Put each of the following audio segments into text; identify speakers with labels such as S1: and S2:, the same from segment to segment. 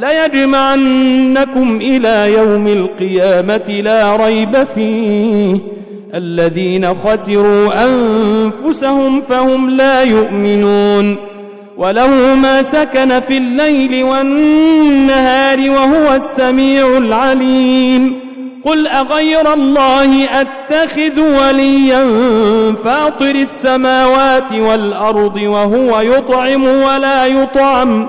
S1: ليجمعنكم إلى يوم القيامة لا ريب فيه الذين خسروا أنفسهم فهم لا يؤمنون وله ما سكن في الليل والنهار وهو السميع العليم قل أغير الله أتخذ وليا فاطر السماوات والأرض وهو يطعم ولا يطعم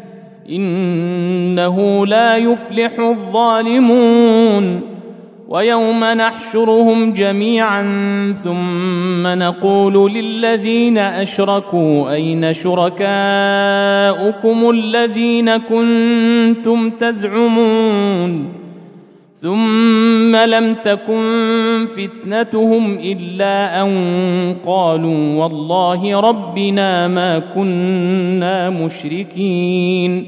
S1: انه لا يفلح الظالمون ويوم نحشرهم جميعا ثم نقول للذين اشركوا اين شركاؤكم الذين كنتم تزعمون ثم لم تكن فتنتهم الا ان قالوا والله ربنا ما كنا مشركين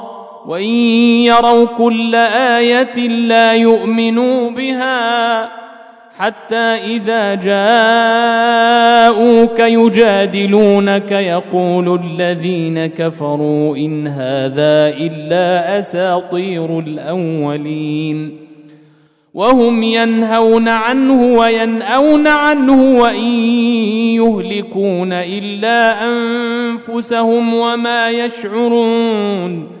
S1: وان يروا كل ايه لا يؤمنوا بها حتى اذا جاءوك يجادلونك يقول الذين كفروا ان هذا الا اساطير الاولين وهم ينهون عنه ويناون عنه وان يهلكون الا انفسهم وما يشعرون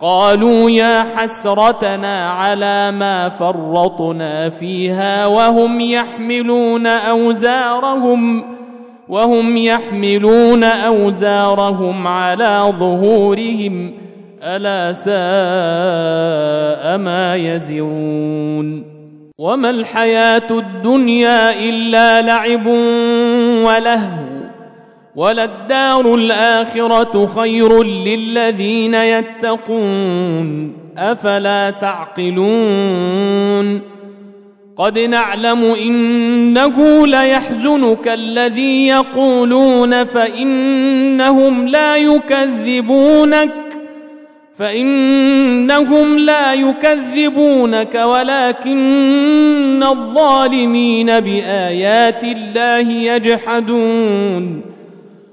S1: قالوا يا حسرتنا على ما فرطنا فيها وهم يحملون أوزارهم وهم يحملون أوزارهم على ظهورهم ألا ساء ما يزرون وما الحياة الدنيا إلا لعب ولهو وللدار الآخرة خير للذين يتقون أفلا تعقلون قد نعلم إنه ليحزنك الذي يقولون فإنهم لا يكذبونك فإنهم لا يكذبونك ولكن الظالمين بآيات الله يجحدون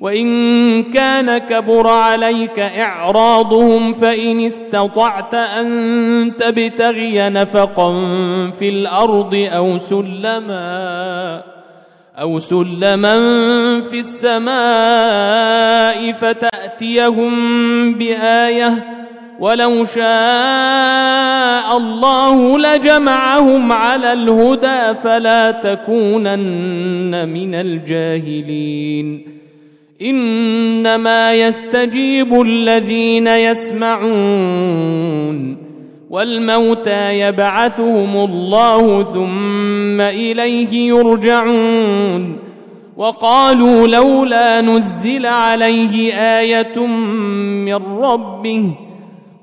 S1: وإن كان كبر عليك إعراضهم فإن استطعت أن تبتغي نفقا في الأرض أو سلما أو سلما في السماء فتأتيهم بآية ولو شاء الله لجمعهم على الهدى فلا تكونن من الجاهلين انما يستجيب الذين يسمعون والموتى يبعثهم الله ثم اليه يرجعون وقالوا لولا نزل عليه ايه من ربه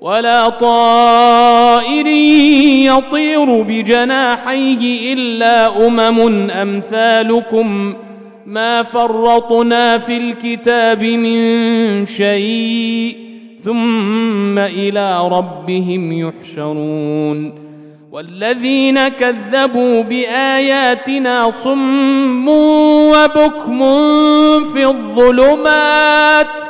S1: ولا طائر يطير بجناحيه الا امم امثالكم ما فرطنا في الكتاب من شيء ثم الى ربهم يحشرون والذين كذبوا باياتنا صم وبكم في الظلمات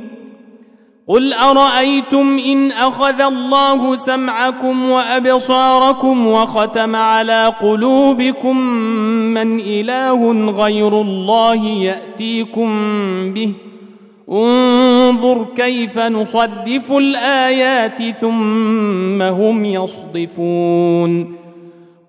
S1: قل ارايتم ان اخذ الله سمعكم وابصاركم وختم على قلوبكم من اله غير الله ياتيكم به انظر كيف نصدف الايات ثم هم يصدفون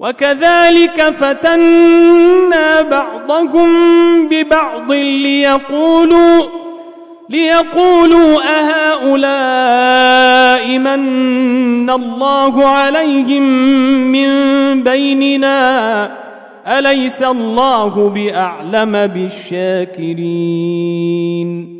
S1: وكذلك فتنا بعضكم ببعض ليقولوا ليقولوا أهؤلاء من الله عليهم من بيننا أليس الله بأعلم بالشاكرين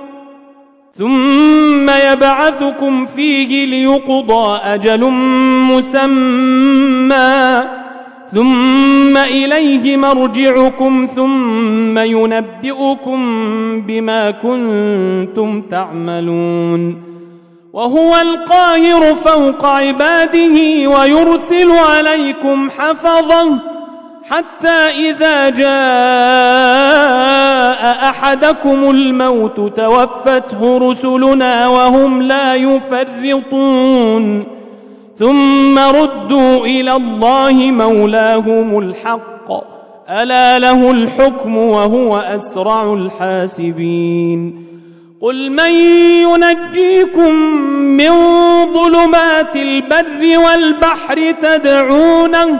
S1: ثم يبعثكم فيه ليقضى أجل مسمى ثم إليه مرجعكم ثم ينبئكم بما كنتم تعملون وهو القاهر فوق عباده ويرسل عليكم حفظه حتى إذا جاء وعدكم الموت توفته رسلنا وهم لا يفرطون ثم ردوا الى الله مولاهم الحق الا له الحكم وهو اسرع الحاسبين قل من ينجيكم من ظلمات البر والبحر تدعونه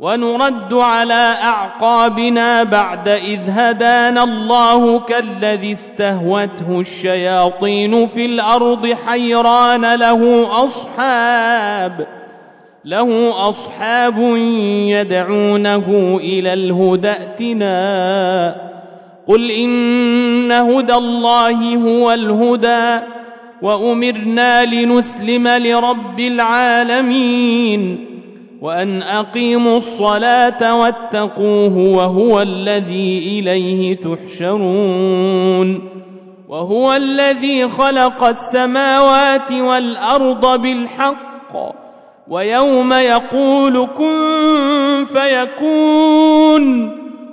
S1: ونرد على اعقابنا بعد اذ هدانا الله كالذي استهوته الشياطين في الارض حيران له اصحاب له اصحاب يدعونه الى الهدى ائتنا قل ان هدى الله هو الهدى وامرنا لنسلم لرب العالمين وان اقيموا الصلاه واتقوه وهو الذي اليه تحشرون وهو الذي خلق السماوات والارض بالحق ويوم يقول كن فيكون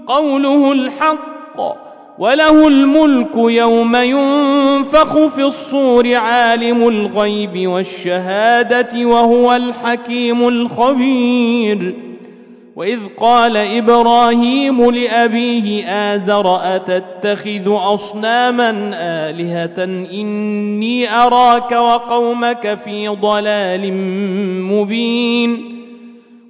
S1: قوله الحق وله الملك يوم ينفخ في الصور عالم الغيب والشهاده وهو الحكيم الخبير واذ قال ابراهيم لابيه ازر اتتخذ اصناما الهه اني اراك وقومك في ضلال مبين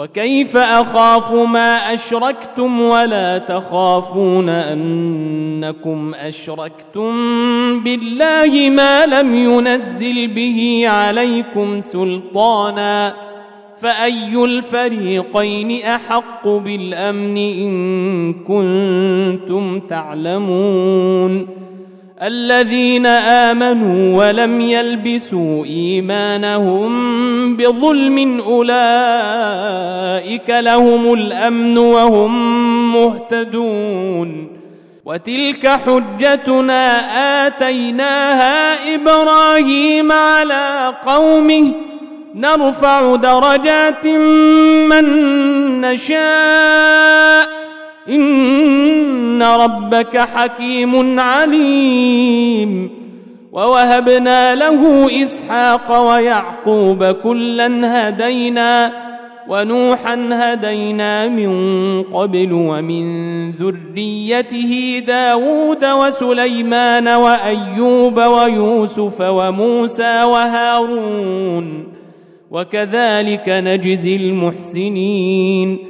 S1: وكيف اخاف ما اشركتم ولا تخافون انكم اشركتم بالله ما لم ينزل به عليكم سلطانا فاي الفريقين احق بالامن ان كنتم تعلمون الذين امنوا ولم يلبسوا ايمانهم بظلم اولئك لهم الامن وهم مهتدون وتلك حجتنا اتيناها ابراهيم على قومه نرفع درجات من نشاء ان ربك حكيم عليم ووهبنا له اسحاق ويعقوب كلا هدينا ونوحا هدينا من قبل ومن ذريته داود وسليمان وايوب ويوسف وموسى وهارون وكذلك نجزي المحسنين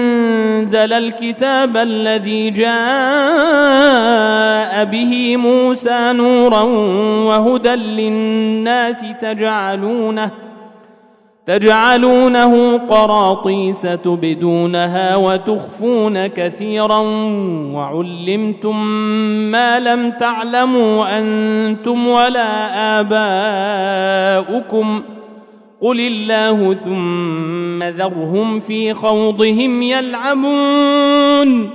S1: أنزل الكتاب الذي جاء به موسى نورا وهدى للناس تجعلونه تجعلونه قراطيس تبدونها وتخفون كثيرا وعلمتم ما لم تعلموا أنتم ولا آباؤكم ۖ قل الله ثم ذرهم في خوضهم يلعبون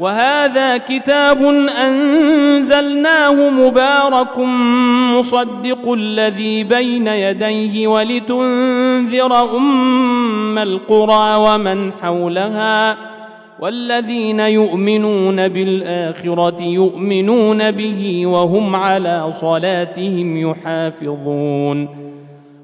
S1: وهذا كتاب انزلناه مبارك مصدق الذي بين يديه ولتنذر ام القرى ومن حولها والذين يؤمنون بالاخره يؤمنون به وهم على صلاتهم يحافظون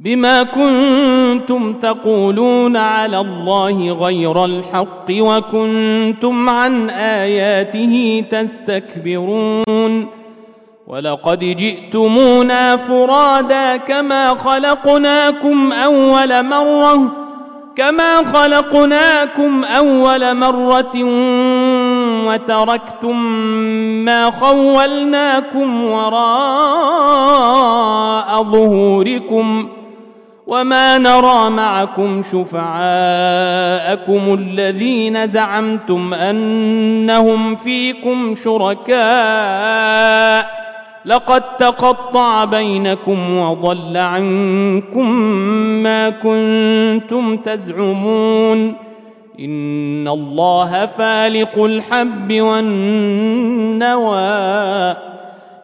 S1: بما كنتم تقولون على الله غير الحق وكنتم عن اياته تستكبرون ولقد جئتمونا فرادا كما خلقناكم اول مره كما خلقناكم اول مره وتركتم ما خولناكم وراء ظهوركم وما نرى معكم شفعاءكم الذين زعمتم انهم فيكم شركاء لقد تقطع بينكم وضل عنكم ما كنتم تزعمون ان الله فالق الحب والنوى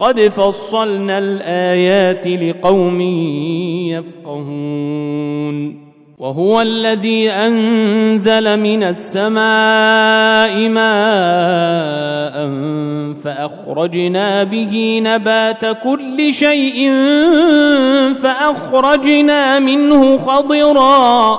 S1: قد فصلنا الايات لقوم يفقهون وهو الذي انزل من السماء ماء فاخرجنا به نبات كل شيء فاخرجنا منه خضرا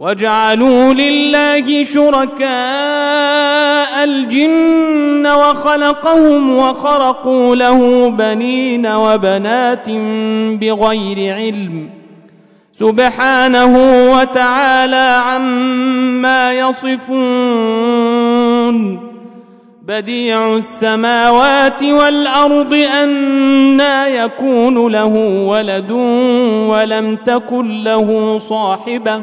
S1: وجعلوا لله شركاء الجن وخلقهم وخرقوا له بنين وبنات بغير علم سبحانه وتعالى عما يصفون بديع السماوات والارض انا يكون له ولد ولم تكن له صاحبه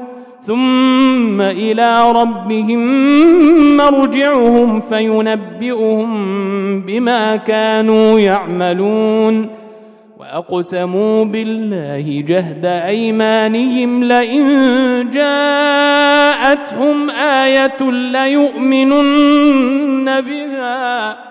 S1: ثم الى ربهم مرجعهم فينبئهم بما كانوا يعملون واقسموا بالله جهد ايمانهم لئن جاءتهم ايه ليؤمنن بها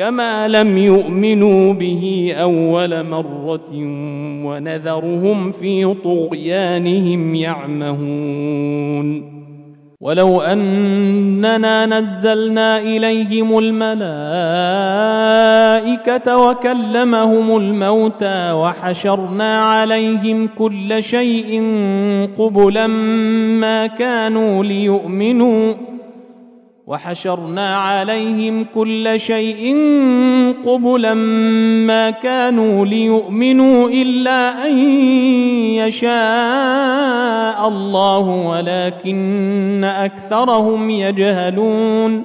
S1: كما لم يؤمنوا به اول مره ونذرهم في طغيانهم يعمهون ولو اننا نزلنا اليهم الملائكه وكلمهم الموتى وحشرنا عليهم كل شيء قبلا ما كانوا ليؤمنوا وحشرنا عليهم كل شيء قبلا ما كانوا ليؤمنوا الا ان يشاء الله ولكن اكثرهم يجهلون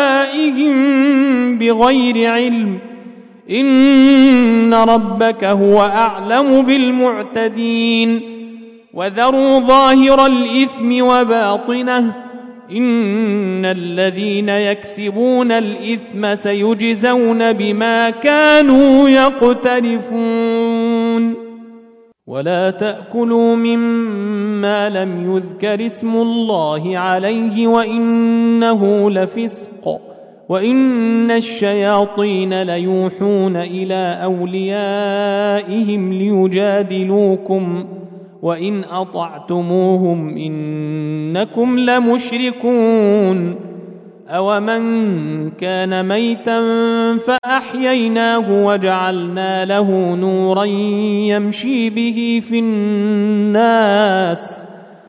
S1: آبائهم بغير علم إن ربك هو أعلم بالمعتدين وذروا ظاهر الإثم وباطنه إن الذين يكسبون الإثم سيجزون بما كانوا يقترفون ولا تاكلوا مما لم يذكر اسم الله عليه وانه لفسق وان الشياطين ليوحون الى اوليائهم ليجادلوكم وان اطعتموهم انكم لمشركون اومن كان ميتا فاحييناه وجعلنا له نورا يمشي به في الناس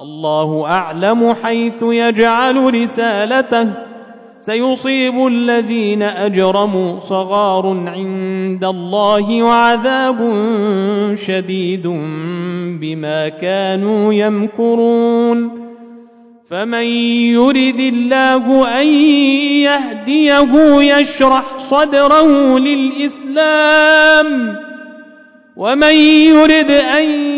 S1: الله اعلم حيث يجعل رسالته سيصيب الذين اجرموا صغار عند الله وعذاب شديد بما كانوا يمكرون فمن يرد الله ان يهديه يشرح صدره للاسلام ومن يرد ان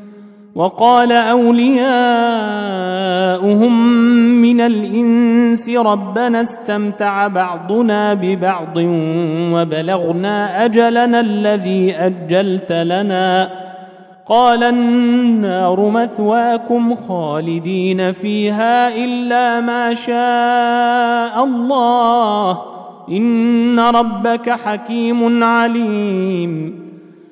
S1: وقال اولياؤهم من الانس ربنا استمتع بعضنا ببعض وبلغنا اجلنا الذي اجلت لنا قال النار مثواكم خالدين فيها الا ما شاء الله ان ربك حكيم عليم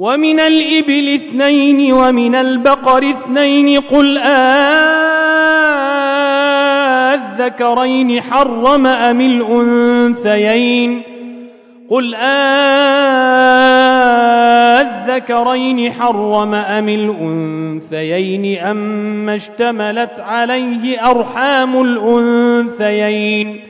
S1: ومن الإبل اثنين ومن البقر اثنين قل آذكرين حرم أم الأنثيين قل آذكرين حرم أم الأنثيين أم اشتملت عليه أرحام الأنثيين ۖ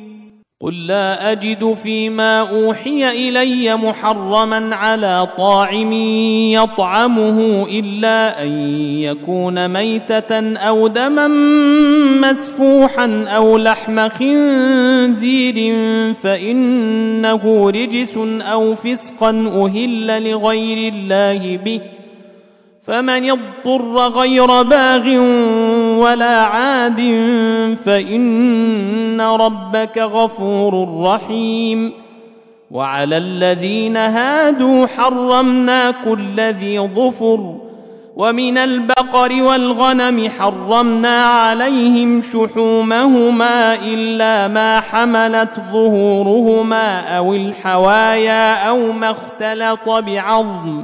S1: قل لا اجد فيما اوحي الي محرما على طاعم يطعمه الا ان يكون ميته او دما مسفوحا او لحم خنزير فانه رجس او فسقا اهل لغير الله به فمن اضطر غير باغ ولا عاد فان ربك غفور رحيم وعلى الذين هادوا حرمنا كل ذي ظفر ومن البقر والغنم حرمنا عليهم شحومهما الا ما حملت ظهورهما او الحوايا او ما اختلط بعظم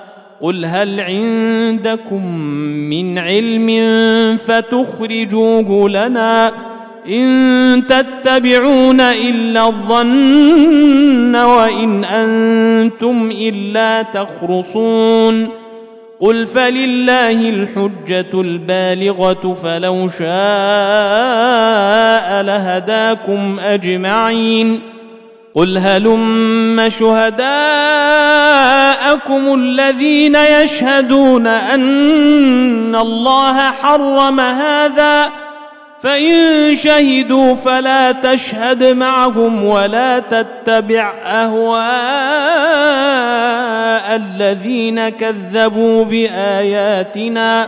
S1: قل هل عندكم من علم فتخرجوه لنا ان تتبعون الا الظن وان انتم الا تخرصون قل فلله الحجه البالغه فلو شاء لهداكم اجمعين قل هلم شهداءكم الذين يشهدون ان الله حرم هذا فان شهدوا فلا تشهد معهم ولا تتبع اهواء الذين كذبوا باياتنا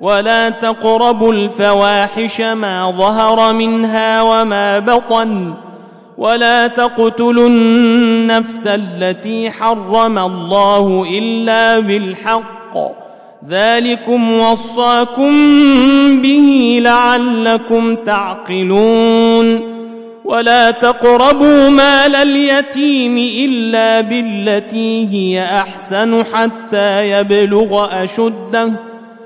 S1: ولا تقربوا الفواحش ما ظهر منها وما بطن ولا تقتلوا النفس التي حرم الله الا بالحق ذلكم وصاكم به لعلكم تعقلون ولا تقربوا مال اليتيم الا بالتي هي احسن حتى يبلغ اشده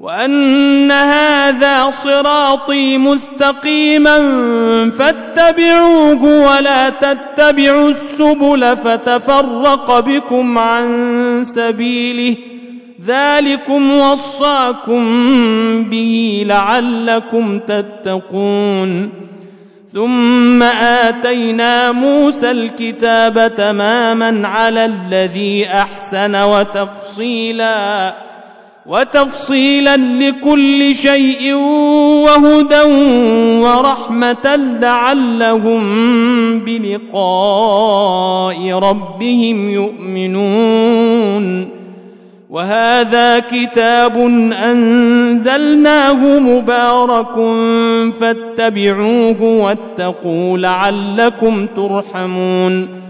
S1: وأن هذا صراطي مستقيما فاتبعوه ولا تتبعوا السبل فتفرق بكم عن سبيله ذلكم وصاكم به لعلكم تتقون ثم آتينا موسى الكتاب تماما على الذي أحسن وتفصيلاً وتفصيلا لكل شيء وهدى ورحمة لعلهم بلقاء ربهم يؤمنون وهذا كتاب أنزلناه مبارك فاتبعوه واتقوا لعلكم ترحمون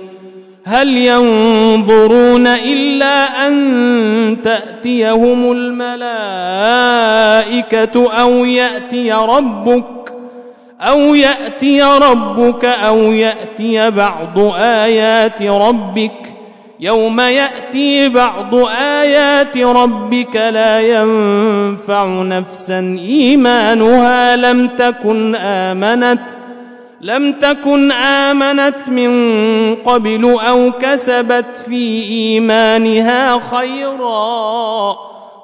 S1: هل ينظرون الا ان تاتيهم الملائكه او ياتي ربك او ياتي ربك او ياتي بعض ايات ربك يوم ياتي بعض ايات ربك لا ينفع نفسا ايمانها لم تكن امنت لم تكن آمنت من قبل أو كسبت في إيمانها خيرا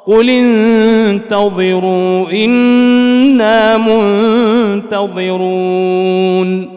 S1: قل انتظروا إنا منتظرون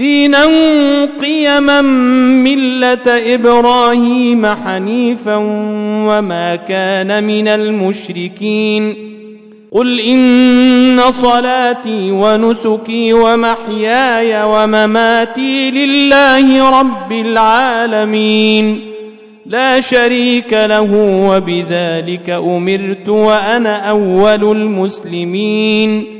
S1: دينا قيما مله ابراهيم حنيفا وما كان من المشركين قل ان صلاتي ونسكي ومحياي ومماتي لله رب العالمين لا شريك له وبذلك امرت وانا اول المسلمين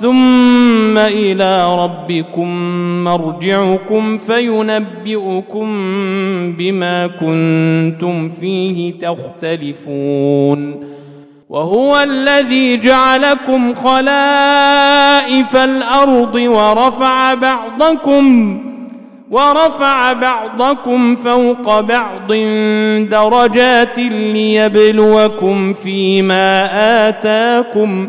S1: ثم الى ربكم مرجعكم فينبئكم بما كنتم فيه تختلفون وهو الذي جعلكم خلائف الارض ورفع بعضكم ورفع بعضكم فوق بعض درجات ليبلوكم فيما اتاكم